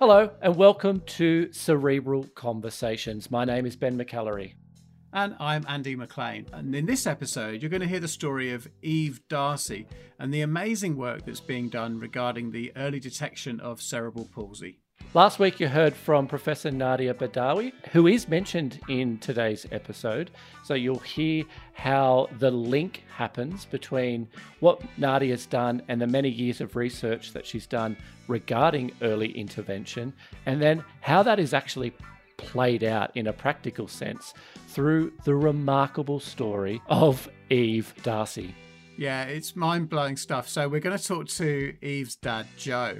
Hello, and welcome to Cerebral Conversations. My name is Ben McAllery. And I'm Andy McLean. And in this episode, you're going to hear the story of Eve Darcy and the amazing work that's being done regarding the early detection of cerebral palsy. Last week, you heard from Professor Nadia Badawi, who is mentioned in today's episode. So you'll hear how the link happens between what Nadia's done and the many years of research that she's done regarding early intervention, and then how that is actually played out in a practical sense through the remarkable story of Eve Darcy. Yeah, it's mind blowing stuff. So, we're going to talk to Eve's dad, Joe.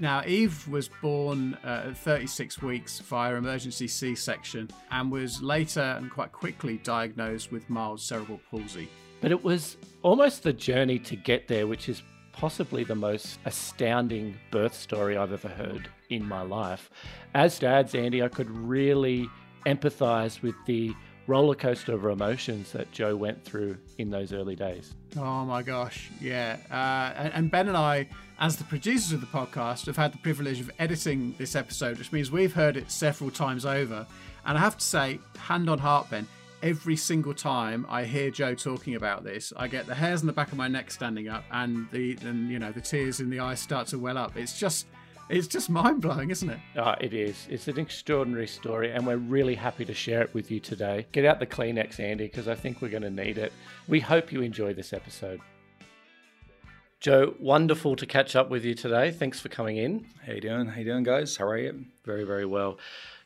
Now, Eve was born uh, at 36 weeks via emergency C section and was later and quite quickly diagnosed with mild cerebral palsy. But it was almost the journey to get there, which is possibly the most astounding birth story I've ever heard in my life. As dads, Andy, I could really empathize with the roller coaster of emotions that Joe went through in those early days. Oh my gosh, yeah. Uh, and, and Ben and I, as the producers of the podcast, have had the privilege of editing this episode, which means we've heard it several times over. And I have to say, hand on heart, Ben, every single time I hear Joe talking about this, I get the hairs on the back of my neck standing up, and the and you know the tears in the eyes start to well up. It's just it's just mind blowing, isn't it? Oh, it is. It's an extraordinary story, and we're really happy to share it with you today. Get out the Kleenex, Andy, because I think we're going to need it. We hope you enjoy this episode. Joe, wonderful to catch up with you today. Thanks for coming in. How you doing? How you doing, guys? How are you? Very, very well.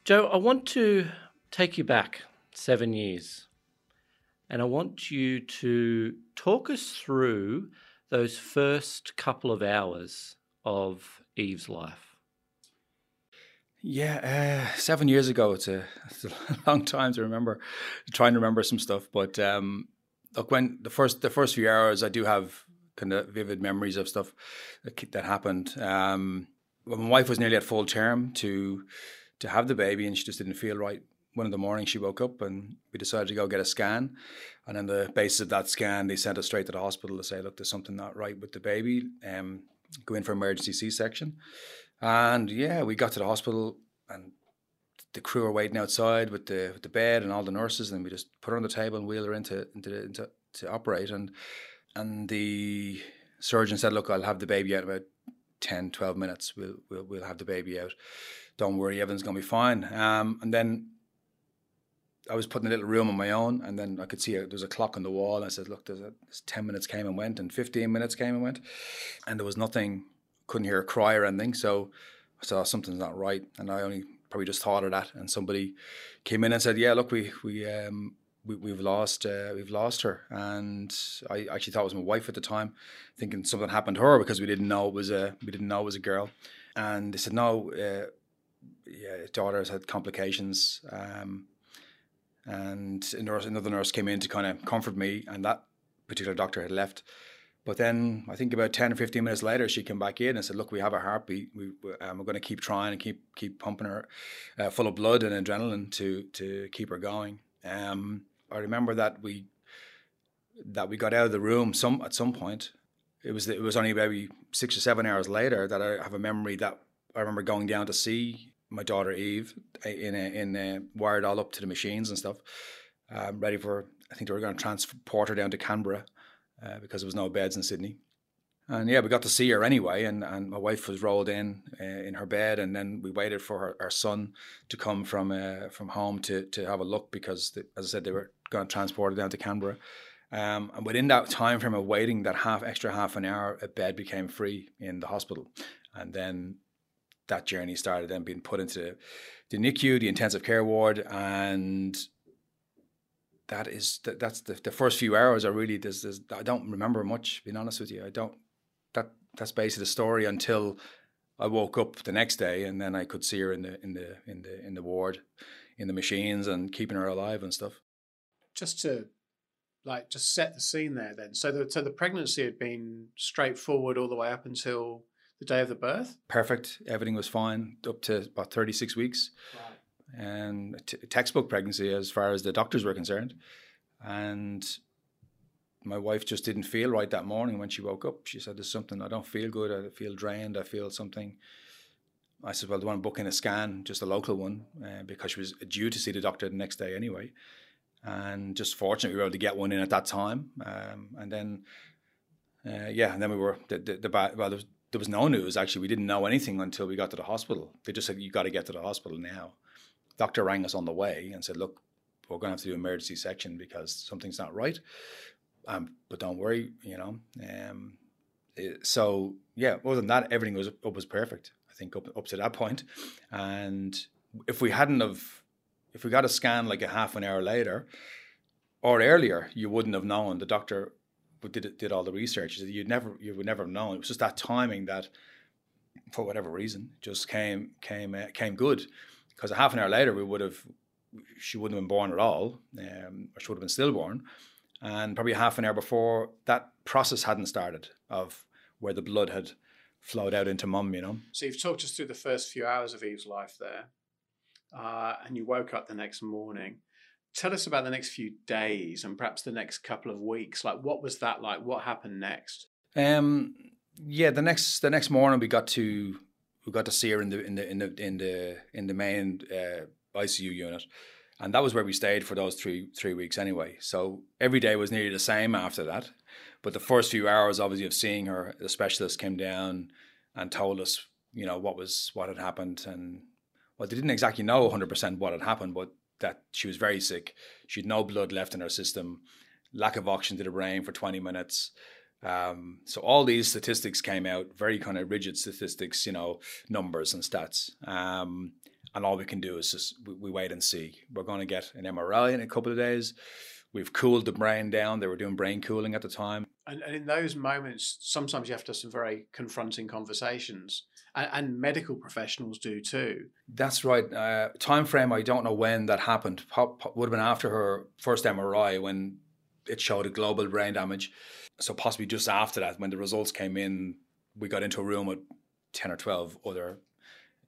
Joe, I want to take you back seven years, and I want you to talk us through those first couple of hours of Eve's life? Yeah, uh, seven years ago. It's a, it's a long time to remember, trying to remember some stuff. But um, look, when the first the first few hours, I do have kind of vivid memories of stuff that, that happened. Um, when my wife was nearly at full term to to have the baby, and she just didn't feel right. One in the morning, she woke up, and we decided to go get a scan. And on the basis of that scan, they sent us straight to the hospital to say, "Look, there's something not right with the baby." Um, go in for emergency C-section. And yeah, we got to the hospital and the crew were waiting outside with the with the bed and all the nurses, and we just put her on the table and wheeled her into into, into to operate. And and the surgeon said, "Look, I'll have the baby out in about 10, 12 minutes. We'll we'll we'll have the baby out. Don't worry, everything's gonna be fine." Um, and then I was put in a little room on my own, and then I could see there was a clock on the wall. And I said, "Look, there's, a, there's ten minutes came and went, and fifteen minutes came and went, and there was nothing. Couldn't hear a cry or anything. So I saw something's not right, and I only probably just thought of that. And somebody came in and said, "Yeah, look, we we um, we, have lost uh, we've lost her." And I actually thought it was my wife at the time, thinking something happened to her because we didn't know it was a we didn't know it was a girl. And they said, "No, uh, yeah, daughter's had complications." Um, and nurse, another nurse came in to kind of comfort me, and that particular doctor had left. But then I think about ten or fifteen minutes later, she came back in and said, "Look, we have a heartbeat. We, um, we're going to keep trying and keep keep pumping her uh, full of blood and adrenaline to to keep her going." Um, I remember that we that we got out of the room some at some point. It was it was only maybe six or seven hours later that I have a memory that I remember going down to see my daughter Eve in a, in a, wired all up to the machines and stuff, um, ready for. I think they were going to transport her down to Canberra uh, because there was no beds in Sydney. And yeah, we got to see her anyway, and, and my wife was rolled in uh, in her bed, and then we waited for her, our son to come from uh, from home to to have a look because, the, as I said, they were going to transport her down to Canberra. Um, and within that time frame of waiting, that half extra half an hour, a bed became free in the hospital, and then that journey started then being put into the NICU, the intensive care ward, and that is that, that's the, the first few hours are really there's, there's I don't remember much being honest with you. I don't that that's basically the story until I woke up the next day and then I could see her in the in the in the in the ward in the machines and keeping her alive and stuff. Just to like just set the scene there then. So the so the pregnancy had been straightforward all the way up until the day of the birth? Perfect. Everything was fine up to about 36 weeks. Right. And t- textbook pregnancy as far as the doctors were concerned. And my wife just didn't feel right that morning when she woke up. She said, There's something, I don't feel good. I feel drained. I feel something. I said, well, do you want to book in a scan, just a local one, uh, because she was due to see the doctor the next day anyway. And just fortunately, we were able to get one in at that time. Um, and then, uh, yeah, and then we were, the, the, the well, there was, there was no news actually. We didn't know anything until we got to the hospital. They just said, you got to get to the hospital now. Doctor rang us on the way and said, look, we're going to have to do emergency section because something's not right. Um, but don't worry, you know. Um, so yeah, other than that, everything was was perfect. I think up up to that point, and if we hadn't have, if we got a scan like a half an hour later, or earlier, you wouldn't have known. The doctor did did all the research. You'd never you would never have known. It was just that timing that, for whatever reason, just came came uh, came good. Because a half an hour later, we would have she wouldn't have been born at all, um, or she would have been stillborn. And probably half an hour before, that process hadn't started of where the blood had flowed out into mum, you know. So you've talked us through the first few hours of Eve's life there, uh, and you woke up the next morning. Tell us about the next few days and perhaps the next couple of weeks. Like, what was that like? What happened next? Um, yeah, the next the next morning we got to we got to see her in the in the in the in the in the main uh, ICU unit, and that was where we stayed for those three three weeks anyway. So every day was nearly the same after that. But the first few hours, obviously, of seeing her, the specialist came down and told us, you know, what was what had happened, and well, they didn't exactly know 100% what had happened, but that she was very sick. She had no blood left in her system, lack of oxygen to the brain for 20 minutes. Um, so all these statistics came out, very kind of rigid statistics, you know, numbers and stats. Um, and all we can do is just we, we wait and see. We're going to get an MRI in a couple of days. We've cooled the brain down. They were doing brain cooling at the time. And, and in those moments, sometimes you have to have some very confronting conversations, and, and medical professionals do too. That's right. Uh, time frame, I don't know when that happened. Pop, pop, would have been after her first MRI when it showed a global brain damage. So possibly just after that, when the results came in, we got into a room with ten or twelve other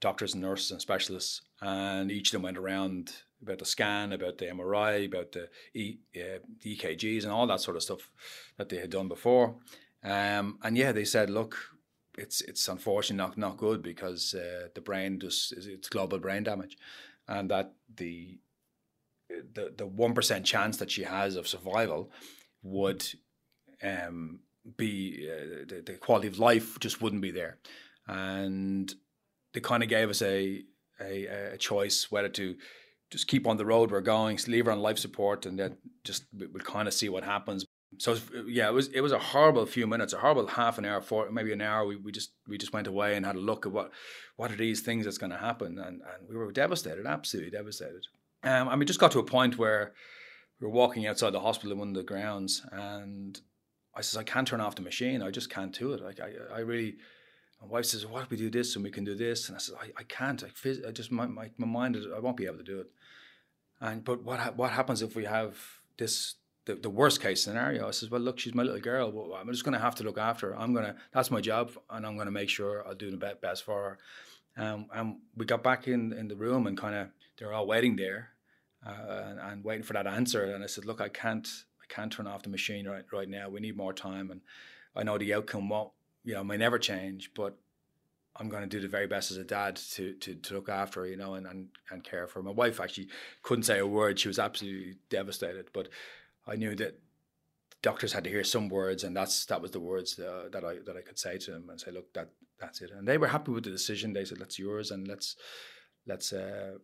doctors and nurses and specialists, and each of them went around about the scan, about the MRI, about the, e, uh, the EKGs, and all that sort of stuff that they had done before. Um, and yeah, they said, look, it's it's unfortunately not not good because uh, the brain just it's global brain damage, and that the the the one percent chance that she has of survival would um, be uh, the, the quality of life just wouldn't be there, and they kind of gave us a, a, a choice whether to just keep on the road we're going, leave her on life support, and then just we'll kind of see what happens. So yeah, it was it was a horrible few minutes, a horrible half an hour, for maybe an hour. We, we just we just went away and had a look at what what are these things that's going to happen, and and we were devastated, absolutely devastated. Um, and we just got to a point where we were walking outside the hospital in one of the grounds, and I says I can't turn off the machine. I just can't do it. Like I I really my wife says, "What if we do this and we can do this?" And I said, "I, I can't. I, phys- I just my, my, my mind I won't be able to do it." And but what ha- what happens if we have this the, the worst case scenario? I says, "Well, look, she's my little girl. Well, I'm just going to have to look after her. I'm gonna that's my job, and I'm going to make sure I'll do the best for her." Um, and we got back in in the room and kind of they're all waiting there uh, and, and waiting for that answer. And I said, "Look, I can't I can't turn off the machine right right now. We need more time." And I know the outcome won't you know, may never change, but I'm going to do the very best as a dad to, to, to look after her, you know, and, and, and care for her. My wife actually couldn't say a word. She was absolutely devastated, but I knew that doctors had to hear some words, and that's that was the words uh, that I that I could say to them and say, look, that that's it. And they were happy with the decision. They said, that's yours, and let's let's uh,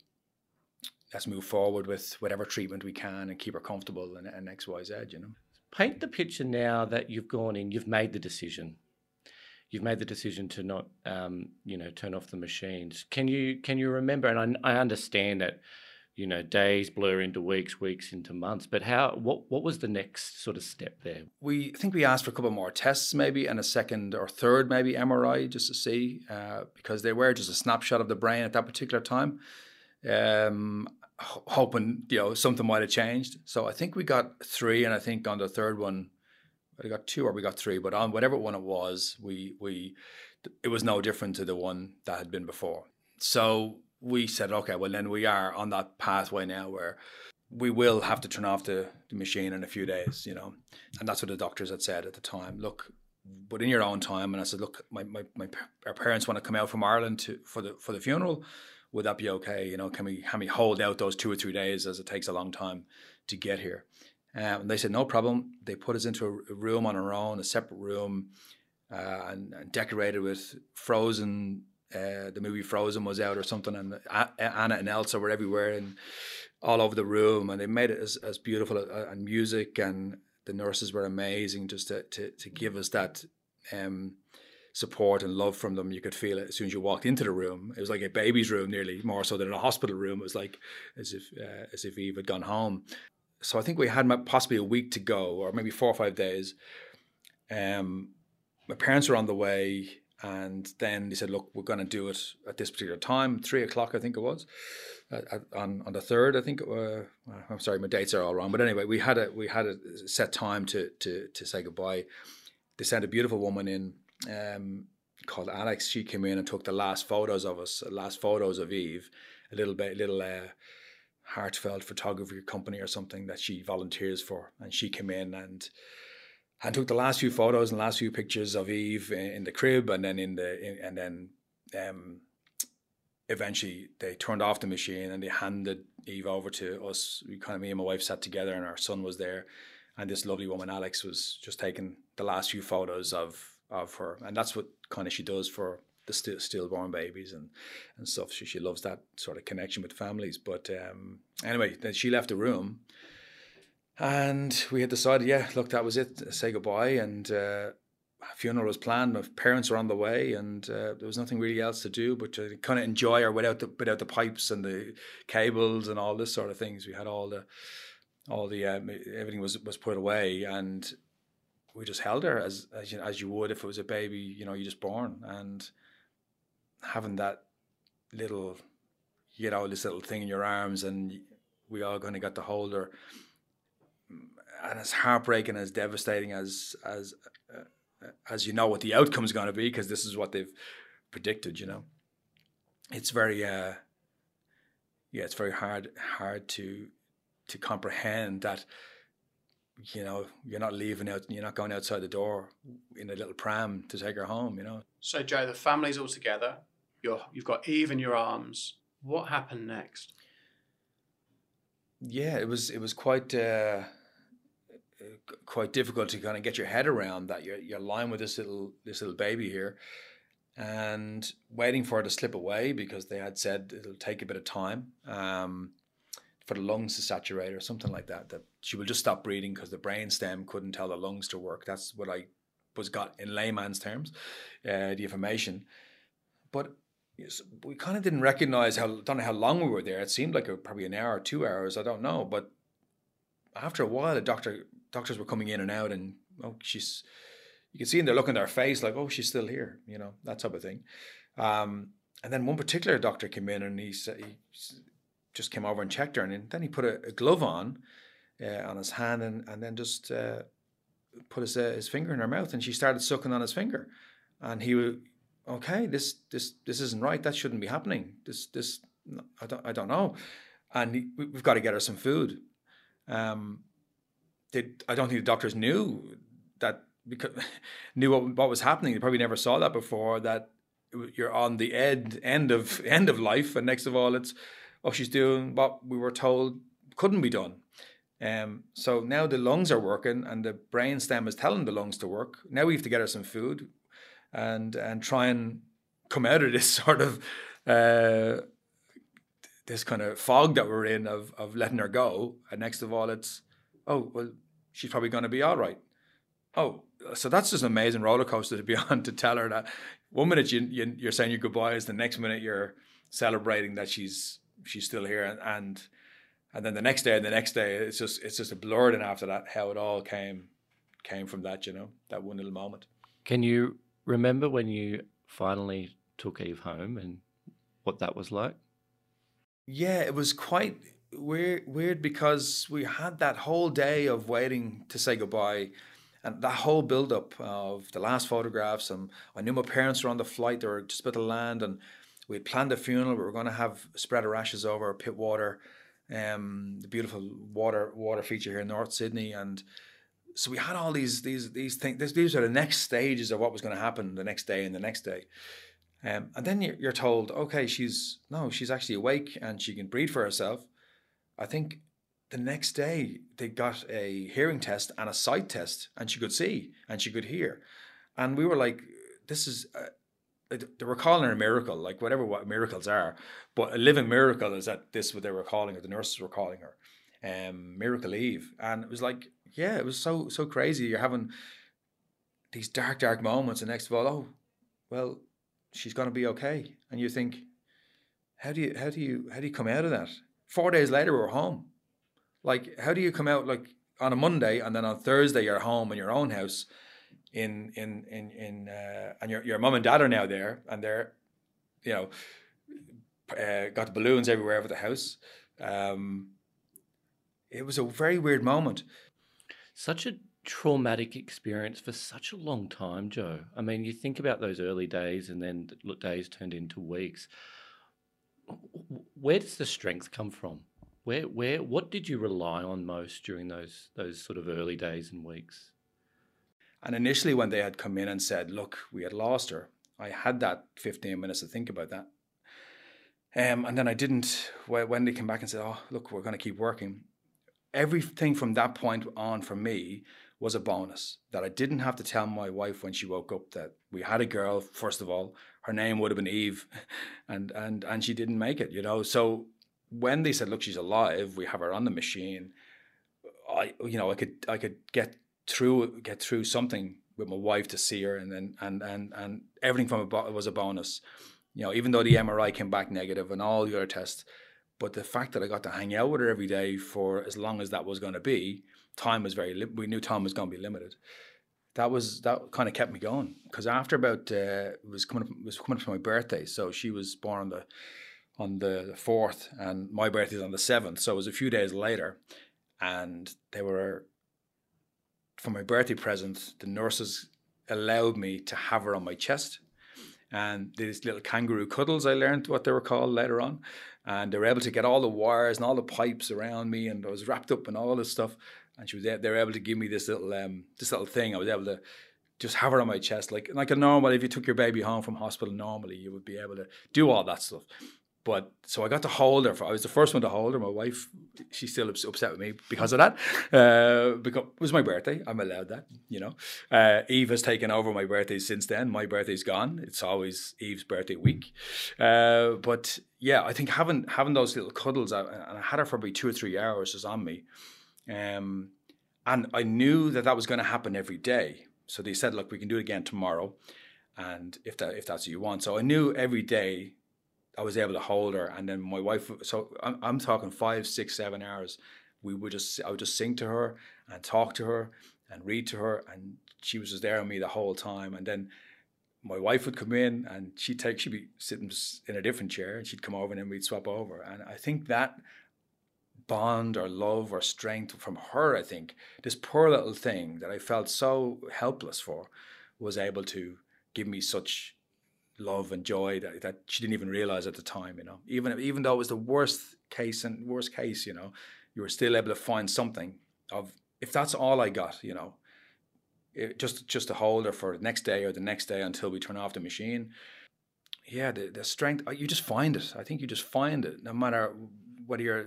let's move forward with whatever treatment we can and keep her comfortable and, and X Y Z. You know. Paint the picture now that you've gone in. You've made the decision you've made the decision to not, um, you know, turn off the machines. Can you can you remember? And I, I understand that, you know, days blur into weeks, weeks into months. But how? What what was the next sort of step there? We I think we asked for a couple more tests, maybe, and a second or third, maybe MRI, just to see, uh, because they were just a snapshot of the brain at that particular time. Um, hoping you know something might have changed. So I think we got three, and I think on the third one I got two or we got three, but on whatever one it was, we we it was no different to the one that had been before. So we said, okay, well then we are on that pathway now where we will have to turn off the, the machine in a few days, you know, and that's what the doctors had said at the time. Look, but in your own time. And I said, look, my, my, my our parents want to come out from Ireland to for the for the funeral. Would that be okay? You know, can we can we hold out those two or three days as it takes a long time to get here? Um, and they said no problem. They put us into a, room on our own, a separate room, uh, and, and, decorated with Frozen. Uh, the movie Frozen was out or something, and Anna and Elsa were everywhere and all over the room, and they made it as, as beautiful uh, and music and the nurses were amazing just to, to, to give us that um, support and love from them. You could feel it as soon as you walked into the room. It was like a baby's room, nearly more so than a hospital room. It was like as if uh, as if Eve had gone home. So I think we had possibly a week to go, or maybe four or five days. Um, my parents were on the way, and then they said, "Look, we're going to do it at this particular time, three o'clock, I think it was." on on the third. I think. Uh, I'm sorry, my dates are all wrong. But anyway, we had a we had a set time to to to say goodbye. They sent a beautiful woman in um, called Alex. She came in and took the last photos of us, last photos of Eve. A little bit, little uh, heartfelt photography company or something that she volunteers for, and she came in and and took the last few photos and last few pictures of Eve in, in the crib, and then in the in, and then. Um, eventually they turned off the machine and they handed Eve over to us. We kind of me and my wife sat together and our son was there, and this lovely woman Alex was just taking the last few photos of of her, and that's what kind of she does for the still stillborn babies and and stuff. She she loves that sort of connection with families. But um, anyway, then she left the room. And we had decided, yeah, look, that was it. Say goodbye, and uh, funeral was planned. My parents were on the way, and uh, there was nothing really else to do but to kind of enjoy her without the without the pipes and the cables and all this sort of things. We had all the all the um, everything was was put away, and we just held her as as you, as you would if it was a baby, you know, you just born, and having that little, you know, this little thing in your arms, and we all kind of got to hold her. And as heartbreaking, as devastating as as uh, as you know what the outcome is going to be because this is what they've predicted. You know, it's very uh, yeah, it's very hard hard to to comprehend that you know you're not leaving out you're not going outside the door in a little pram to take her home you know so joe the family's all together you're you've got eve in your arms. What happened next? Yeah it was it was quite uh, quite difficult to kind of get your head around that. You're you're lying with this little this little baby here and waiting for it to slip away because they had said it'll take a bit of time um, for the lungs to saturate or something like that that she will just stop breathing because the brain stem couldn't tell the lungs to work. That's what I was got in layman's terms uh, the information. But we kind of didn't recognize how don't know how long we were there it seemed like a, probably an hour or two hours I don't know but after a while the doctor doctors were coming in and out, and oh, she's you can see in their look in their face like, oh, she's still here, you know, that type of thing. Um, and then one particular doctor came in and he said he just came over and checked her, and then he put a, a glove on uh, on his hand and and then just uh, put his uh, his finger in her mouth, and she started sucking on his finger, and he okay. This this this isn't right. That shouldn't be happening. This this I don't I don't know, and we've got to get her some food. Um, they, I don't think the doctors knew that because knew what, what was happening. They probably never saw that before. That you're on the end end of end of life, and next of all, it's oh she's doing what we were told couldn't be done. Um, so now the lungs are working, and the brain stem is telling the lungs to work. Now we have to get her some food, and and try and come out of this sort of uh, this kind of fog that we're in of of letting her go. And next of all, it's oh well she's probably going to be all right. Oh, so that's just an amazing roller coaster to be on to tell her that one minute you, you you're saying your goodbyes, the next minute you're celebrating that she's she's still here, and and, and then the next day and the next day it's just it's just a blur. And after that, how it all came came from that, you know, that one little moment. Can you remember when you finally took Eve home and what that was like? Yeah, it was quite weird, weird because we had that whole day of waiting to say goodbye and that whole build up of the last photographs and I knew my parents were on the flight they were just about to land and we had planned a funeral we were going to have spread of ashes over Pittwater um, the beautiful water water feature here in North Sydney and so we had all these these these things. These are the next stages of what was going to happen the next day and the next day. Um, and then you're, you're told, okay, she's no, she's actually awake and she can breathe for herself. I think the next day they got a hearing test and a sight test, and she could see and she could hear, and we were like, this is. Uh, they were calling it a miracle, like whatever what miracles are, but a living miracle is that this what they were calling her. The nurses were calling her, um, Miracle Eve, and it was like, yeah, it was so so crazy. You're having these dark, dark moments, and next of all, oh, well, she's to be okay, and you think, how do you how do you how do you come out of that? Four days later, we're home. Like, how do you come out like on a Monday, and then on Thursday you're home in your own house, in in in in uh, and your your mum and dad are now there, and they're, you know, uh, got balloons everywhere over the house. Um, it was a very weird moment. Such a traumatic experience for such a long time, Joe. I mean, you think about those early days and then days turned into weeks. Where does the strength come from? Where, where, what did you rely on most during those those sort of early days and weeks? And initially, when they had come in and said, "Look, we had lost her," I had that fifteen minutes to think about that. Um, and then I didn't. When they came back and said, "Oh, look, we're going to keep working," everything from that point on for me was a bonus that I didn't have to tell my wife when she woke up that we had a girl. First of all, her name would have been Eve, and and and she didn't make it. You know, so when they said, "Look, she's alive," we have her on the machine. I you know I could I could get through get through something with my wife to see her, and then and and and everything from it was a bonus. You know, even though the MRI came back negative and all the other tests, but the fact that I got to hang out with her every day for as long as that was going to be, time was very. We knew time was going to be limited. That was that kind of kept me going because after about uh, it was coming up, was coming up to my birthday, so she was born on the on the fourth, and my birthday is on the seventh, so it was a few days later, and they were for my birthday present. The nurses allowed me to have her on my chest and these little kangaroo cuddles I learned what they were called later on and they were able to get all the wires and all the pipes around me, and I was wrapped up in all this stuff. And she was they were able to give me this little um, this little thing. I was able to just have her on my chest, like like a normal. If you took your baby home from hospital, normally you would be able to do all that stuff. But so I got to hold her. For, I was the first one to hold her. My wife, she's still upset with me because of that. Uh, because it was my birthday. I'm allowed that, you know. Uh, Eve has taken over my birthday since then. My birthday's gone. It's always Eve's birthday week. Uh, but yeah, I think having having those little cuddles, and I had her for about two or three hours just on me. Um, and I knew that that was going to happen every day. So they said, look, we can do it again tomorrow. And if that if that's what you want. So I knew every day I was able to hold her, and then my wife. So I'm, I'm talking five, six, seven hours. We would just I would just sing to her and talk to her and read to her, and she was just there with me the whole time. And then my wife would come in, and she'd take she'd be sitting in a different chair, and she'd come over, and then we'd swap over. And I think that bond or love or strength from her, I think this poor little thing that I felt so helpless for, was able to give me such love and joy that, that she didn't even realize at the time you know? Even even though it was the worst case and worst case you know you were still able to find something of if that's all i got you know it, just just to hold her for the next day or the next day until we turn off the machine yeah the, the strength you just find it. I think you just find it no matter whether you're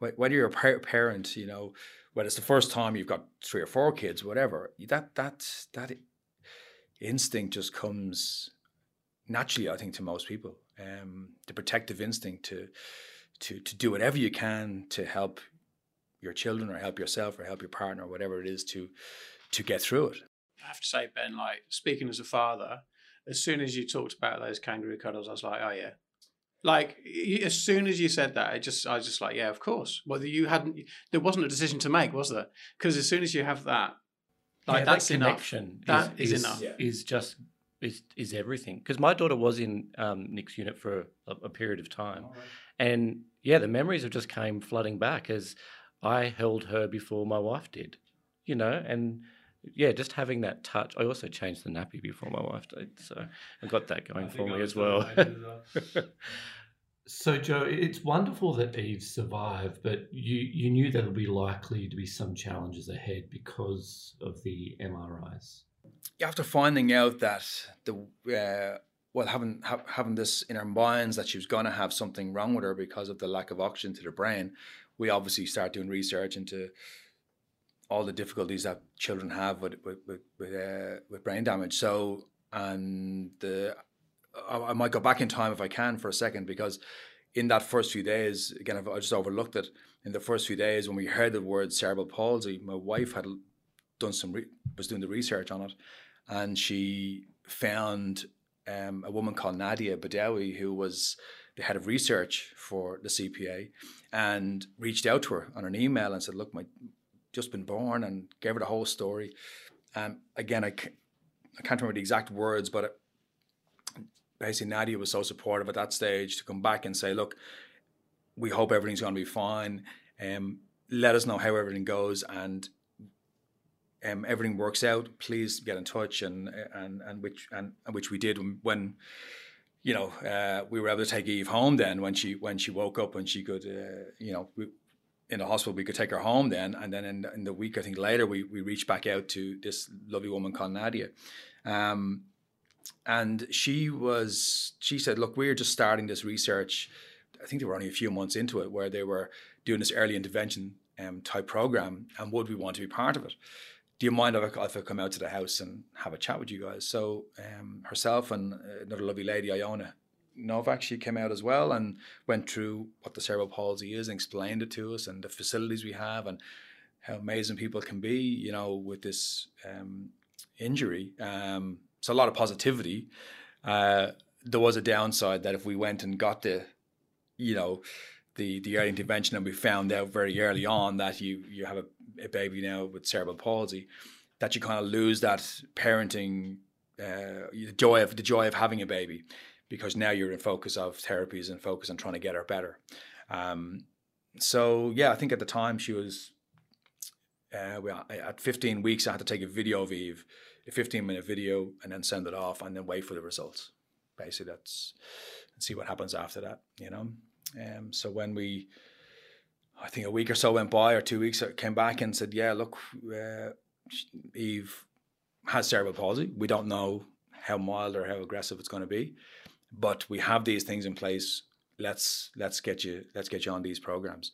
uh, whether you're a parent you know whether it's the first time you've got three or four kids whatever that that that instinct just comes naturally, I think, to most people. Um, the protective instinct to to to do whatever you can to help your children or help yourself or help your partner or whatever it is to to get through it. I have to say, Ben, like speaking as a father, as soon as you talked about those kangaroo cuddles, I was like, oh yeah. Like as soon as you said that, I just I was just like, yeah, of course. Well, you hadn't. There wasn't a decision to make, was there? Because as soon as you have that, like yeah, that's that connection. Enough. That is, is enough. Is just is is everything because my daughter was in um, Nick's unit for a, a period of time, right. and yeah, the memories have just came flooding back as I held her before my wife did, you know, and yeah, just having that touch. I also changed the nappy before my wife did, so I got that going for me as well. So, Joe, it's wonderful that Eve survived, but you, you knew there would be likely to be some challenges ahead because of the MRIs. After finding out that the uh, well, having ha- having this in our minds that she was going to have something wrong with her because of the lack of oxygen to the brain, we obviously start doing research into all the difficulties that children have with with with, with, uh, with brain damage. So, and the I, I, might go back in time if I can for a second because in that first few days, again, I just overlooked it. In the first few days, when we heard the word cerebral palsy, my wife had done some re- was doing the research on it, and she found um, a woman called Nadia Badawi who was the head of research for the CPA, and reached out to her on an email and said, "Look, my just been born," and gave her the whole story. And again, I, I can't remember the exact words, but it, basically Nadia was so supportive at that stage to come back and say, look, we hope everything's going to be fine. Um, let us know how everything goes and um, everything works out. Please get in touch and and and which and, and which we did when you know uh, we were able to take Eve home. Then when she when she woke up and she could uh, you know we, in the hospital we could take her home then and then in, in the week I think later we we reached back out to this lovely woman called Nadia. Um, and she was she said look we're just starting this research i think they were only a few months into it where they were doing this early intervention um, type program and would we want to be part of it do you mind if I, if I come out to the house and have a chat with you guys so um, herself and another lovely lady iona novak she came out as well and went through what the cerebral palsy is and explained it to us and the facilities we have and how amazing people can be you know with this um, injury um, so a lot of positivity. Uh, there was a downside that if we went and got the, you know, the the early intervention and we found out very early on that you you have a, a baby now with cerebral palsy, that you kind of lose that parenting, uh, the joy of the joy of having a baby, because now you're in focus of therapies and focus on trying to get her better. Um, so yeah, I think at the time she was. Uh, well, at 15 weeks, I had to take a video of Eve a 15 minute video and then send it off and then wait for the results. Basically, that's and see what happens after that, you know. Um, so when we, I think a week or so went by or two weeks, I came back and said, yeah, look, uh, Eve has cerebral palsy. We don't know how mild or how aggressive it's going to be, but we have these things in place. Let's let's get you let's get you on these programs.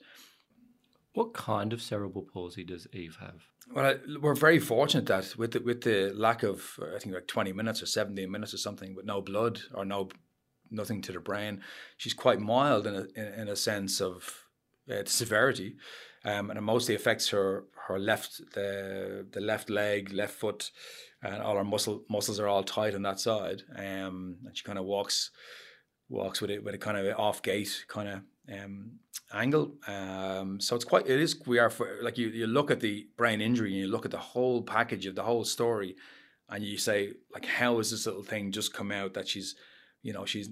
What kind of cerebral palsy does Eve have? Well, we're very fortunate that with the, with the lack of, I think like 20 minutes or 17 minutes or something, with no blood or no nothing to the brain, she's quite mild in a, in, in a sense of uh, severity, um, and it mostly affects her her left the the left leg, left foot, and all her muscle muscles are all tight on that side, um, and she kind of walks walks with it with a kind of off gait kind of um, angle. Um, so it's quite it is we are for like you you look at the brain injury and you look at the whole package of the whole story, and you say like how is this little thing just come out that she's you know she's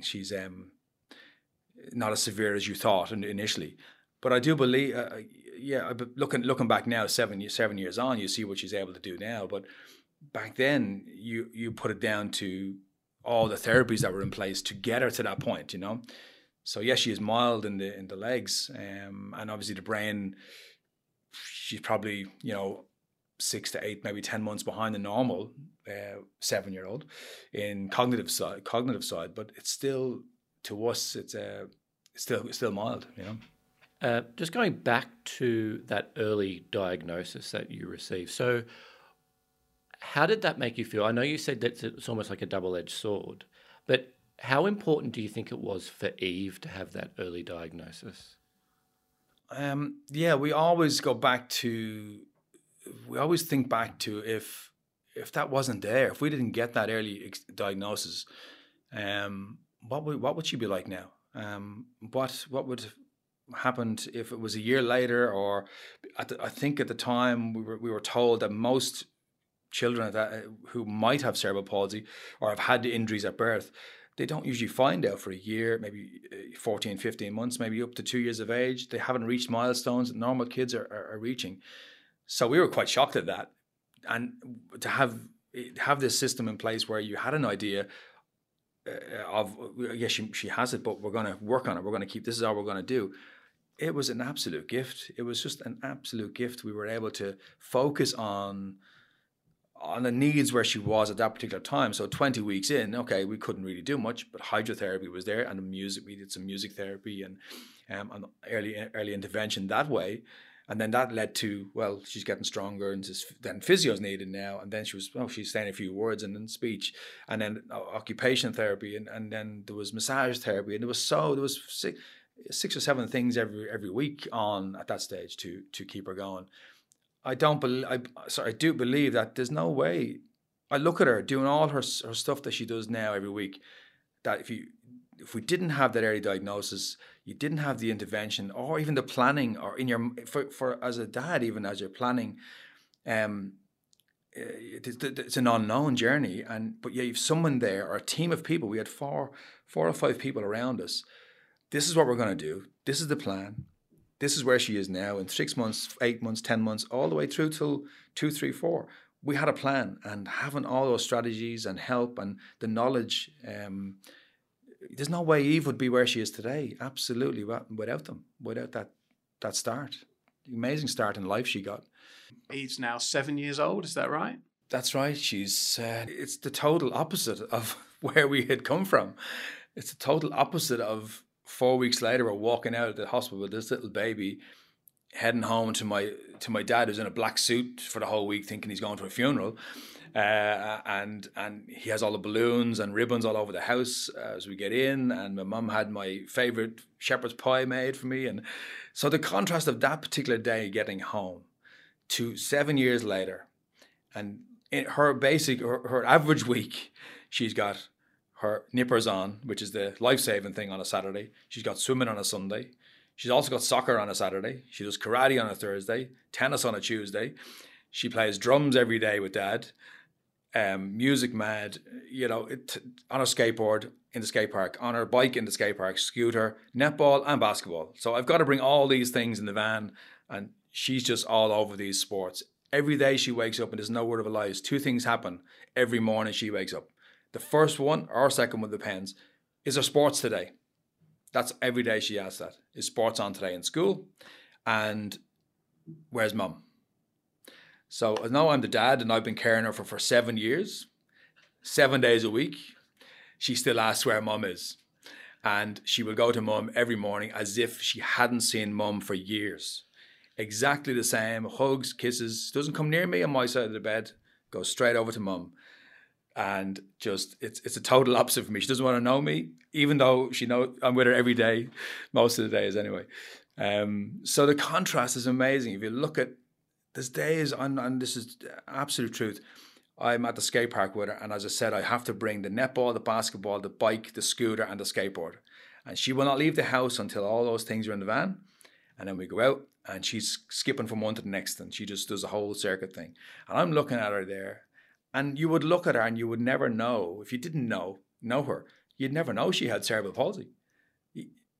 she's um not as severe as you thought initially. But I do believe, uh, uh yeah, looking looking back now, seven seven years on, you see what she's able to do now. But back then, you you put it down to all the therapies that were in place to get her to that point, you know. So yes, she is mild in the in the legs, um, and obviously the brain. She's probably you know six to eight, maybe ten months behind the normal uh, seven year old in cognitive side, cognitive side, but it's still to us it's uh, still still mild, you know. Uh, just going back to that early diagnosis that you received, so how did that make you feel? I know you said that it's almost like a double edged sword, but how important do you think it was for Eve to have that early diagnosis? Um, yeah, we always go back to, we always think back to if if that wasn't there, if we didn't get that early ex- diagnosis, um, what would what would she be like now? Um, what what would happened if it was a year later, or the, I think at the time we were we were told that most children that, who might have cerebral palsy or have had injuries at birth they don't usually find out for a year, maybe uh, 14, 15 months, maybe up to two years of age. They haven't reached milestones that normal kids are, are, are reaching. So we were quite shocked at that. And to have have this system in place where you had an idea of yes, she she has it, but we're going to work on it. We're going to keep. This is all we're going to do. It was an absolute gift. It was just an absolute gift. We were able to focus on on the needs where she was at that particular time. So 20 weeks in, okay, we couldn't really do much, but hydrotherapy was there and the music, we did some music therapy and um, early early intervention that way and then that led to well she's getting stronger and then physio's needed now. And then she was oh she's saying a few words and then speech and then uh, occupation therapy and, and then there was massage therapy. And there was so there was six, six or seven things every every week on at that stage to to keep her going. I don't believe i sorry i do believe that there's no way i look at her doing all her, her stuff that she does now every week that if you if we didn't have that early diagnosis, you didn't have the intervention or even the planning, or in your for, for as a dad, even as you're planning, um, eh, it's, an unknown journey. And but yeah, you've someone there or a team of people. We had four, four or five people around us. This is what we're going to do. This is the plan. This is where she is now in six months, eight months, ten months, all the way through till two, three, four. We had a plan, and having all those strategies and help and the knowledge. Um, there's no way Eve would be where she is today. Absolutely, without them, without that that start, the amazing start in life she got. Eve's now seven years old. Is that right? That's right. She's. Uh, it's the total opposite of where we had come from. It's the total opposite of four weeks later. We're walking out of the hospital with this little baby, heading home to my to my dad who's in a black suit for the whole week, thinking he's going to a funeral uh, and and he has all the balloons and ribbons all over the house uh, as we get in. And my mum had my favorite shepherd's pie made for me, and so the contrast of that particular day getting home to seven years later, and in her basic her, her average week, she's got her nippers on, which is the life saving thing on a Saturday. She's got swimming on a Sunday. She's also got soccer on a Saturday. She does karate on a Thursday, tennis on a Tuesday. She plays drums every day with dad um, music mad, you know, it, on a skateboard in the skate park, on her bike in the skate park, scooter, netball, and basketball. So I've got to bring all these things in the van, and she's just all over these sports. Every day she wakes up, and there's no word of a lie. Two things happen every morning she wakes up. The first one, or second one depends, is her sports today? That's every day she asks that. Is sports on today in school? And where's mum? So now I'm the dad and I've been caring her for, for seven years, seven days a week. She still asks where mum is. And she will go to mum every morning as if she hadn't seen mum for years. Exactly the same, hugs, kisses, doesn't come near me on my side of the bed, goes straight over to mum. And just it's it's a total opposite for me. She doesn't want to know me, even though she know I'm with her every day, most of the days anyway. Um, so the contrast is amazing. If you look at there's days, and, and this is absolute truth. I'm at the skate park with her, and as I said, I have to bring the netball, the basketball, the bike, the scooter, and the skateboard. And she will not leave the house until all those things are in the van. And then we go out, and she's skipping from one to the next, and she just does a whole circuit thing. And I'm looking at her there, and you would look at her, and you would never know if you didn't know know her, you'd never know she had cerebral palsy.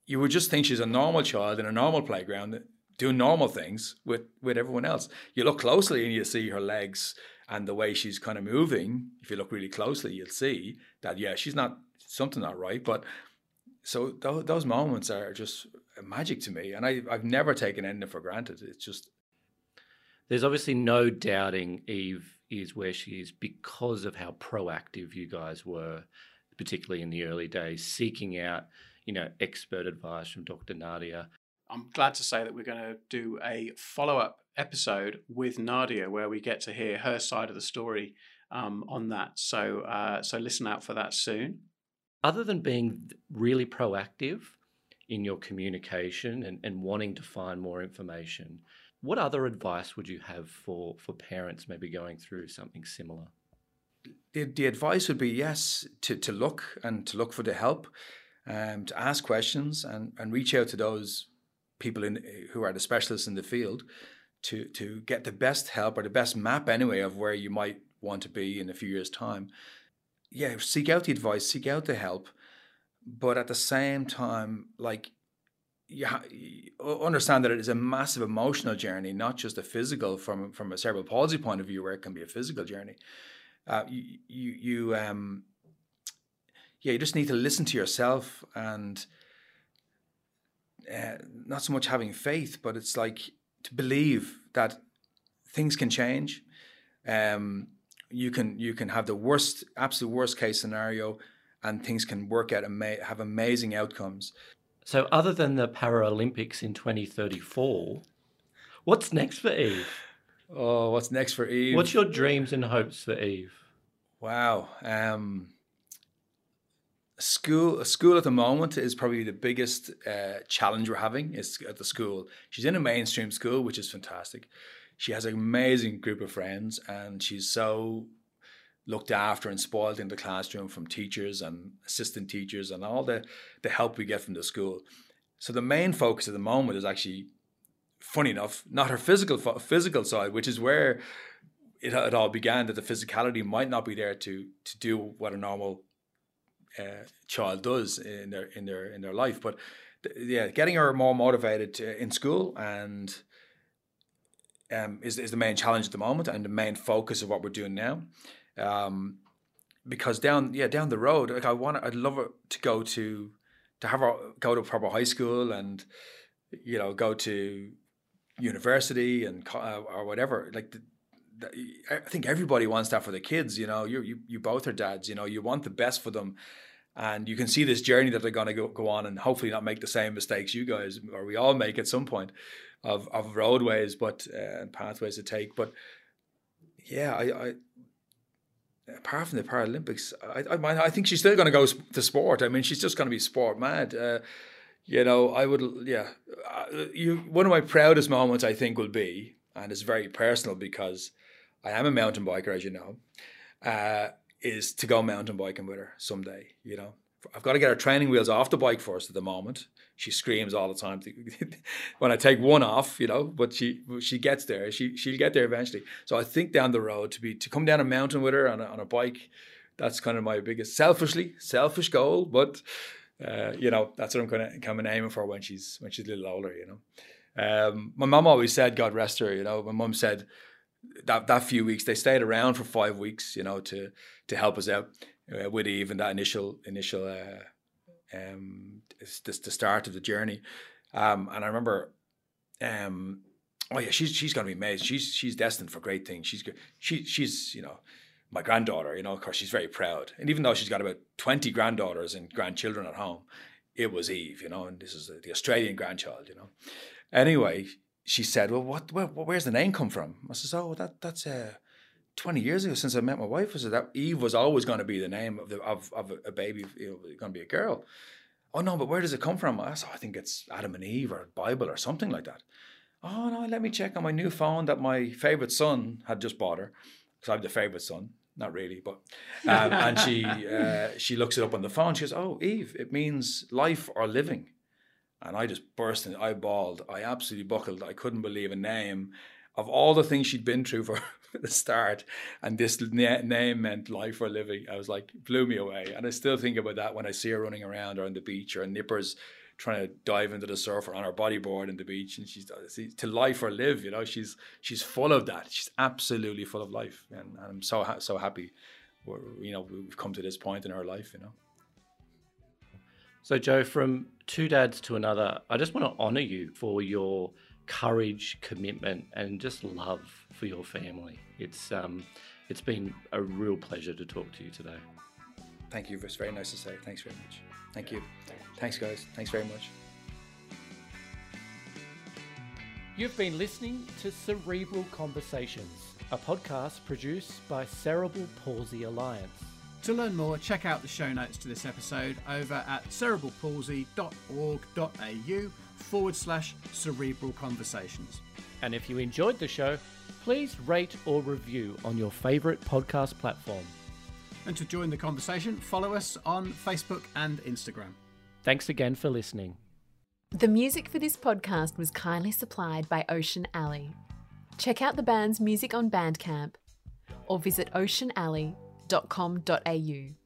You would just think she's a normal child in a normal playground doing normal things with with everyone else. You look closely and you see her legs and the way she's kind of moving. If you look really closely, you'll see that yeah, she's not something not right. But so th- those moments are just magic to me, and I I've never taken anything for granted. It's just there's obviously no doubting Eve is where she is because of how proactive you guys were, particularly in the early days, seeking out you know expert advice from Dr. Nadia I'm glad to say that we're going to do a follow up episode with Nadia where we get to hear her side of the story um, on that. So, uh, so listen out for that soon. Other than being really proactive in your communication and, and wanting to find more information, what other advice would you have for, for parents maybe going through something similar? The, the advice would be yes, to, to look and to look for the help, um, to ask questions and, and reach out to those people in who are the specialists in the field to to get the best help or the best map anyway of where you might want to be in a few years time yeah seek out the advice seek out the help but at the same time like you, ha- you understand that it is a massive emotional journey not just a physical from from a cerebral palsy point of view where it can be a physical journey uh, you, you you um yeah, you just need to listen to yourself and uh, not so much having faith, but it's like to believe that things can change. Um, you can you can have the worst, absolute worst case scenario, and things can work out and ama- have amazing outcomes. So, other than the Paralympics in 2034, what's next for Eve? Oh, what's next for Eve? What's your dreams and hopes for Eve? Wow. Um, school school at the moment is probably the biggest uh, challenge we're having is at the school. She's in a mainstream school, which is fantastic. She has an amazing group of friends, and she's so looked after and spoiled in the classroom from teachers and assistant teachers and all the the help we get from the school. So the main focus at the moment is actually, funny enough, not her physical physical side, which is where it, it all began. That the physicality might not be there to to do what a normal uh, child does in their in their in their life. But th- yeah, getting her more motivated to, in school and um, is is the main challenge at the moment and the main focus of what we're doing now. Um, because down yeah down the road, like I want I'd love to go to to have go to proper high school and you know go to university and uh, or whatever like. The, I think everybody wants that for the kids. You know, you you you both are dads. You know, you want the best for them, and you can see this journey that they're going to go, go on and hopefully not make the same mistakes you guys or we all make at some point of, of roadways but uh, and pathways to take but yeah I, I apart from the Paralympics I, I, I think she's still going to go to sport I mean she's just going to be sport mad uh, you know I would yeah uh, you one of my proudest moments I think will be and it's very personal because I am a mountain biker as you know uh, is to go mountain biking with her someday. You know, I've got to get her training wheels off the bike first at the moment. She screams all the time when I take one off, you know, but she she gets there. She she'll get there eventually. So I think down the road to be to come down a mountain with her on a, on a bike, that's kind of my biggest selfishly selfish goal. But uh, you know, that's what I'm of kind of aiming for when she's when she's a little older. You know, um, my mom always said, God rest her. You know, my mom said that that few weeks they stayed around for five weeks, you know, to to help us out uh, with even that initial initial uh, um this the start of the journey. Um, and I remember, um, oh yeah, she's she's gonna be amazing. She's she's destined for great things. She's she she's you know my granddaughter. You know, of course, she's very proud. And even though she's got about twenty granddaughters and grandchildren at home, it was Eve. You know, and this is the Australian grandchild. You know, anyway she said, "Well, what, where, where's the name come from?" I says, "Oh, that that's uh, twenty years ago since I met my wife." I said that Eve was always going to be the name of the of, of a, baby, you know, going to be a girl. Oh no, but where does it come from? I said, I think it's Adam and Eve or Bible or something like that. Oh no, let me check on my new phone that my favorite son had just bought her, because I'm the favorite son. Not really, but um, and she uh, she looks it up on the phone. She goes, "Oh, Eve, it means life or living." And I just burst and I bawled. I absolutely buckled. I couldn't believe a name of all the things she'd been through for the start. And this na- name meant life or living. I was like, blew me away. And I still think about that when I see her running around or on the beach or nippers trying to dive into the surf or on her bodyboard in the beach. And she's uh, to life or live, you know, she's, she's full of that. She's absolutely full of life. And, and I'm so, ha- so happy, We're, you know, we've come to this point in her life, you know. So, Joe, from two dads to another, I just want to honor you for your courage, commitment, and just love for your family. It's um, it's been a real pleasure to talk to you today. Thank you. It's very nice to say. Thanks very much. Thank you. Thanks, guys. Thanks very much. You've been listening to Cerebral Conversations, a podcast produced by Cerebral Palsy Alliance. To learn more, check out the show notes to this episode over at cerebralpalsy.org.au forward slash cerebral conversations. And if you enjoyed the show, please rate or review on your favourite podcast platform. And to join the conversation, follow us on Facebook and Instagram. Thanks again for listening. The music for this podcast was kindly supplied by Ocean Alley. Check out the band's music on Bandcamp or visit Ocean Alley www.ecom.au.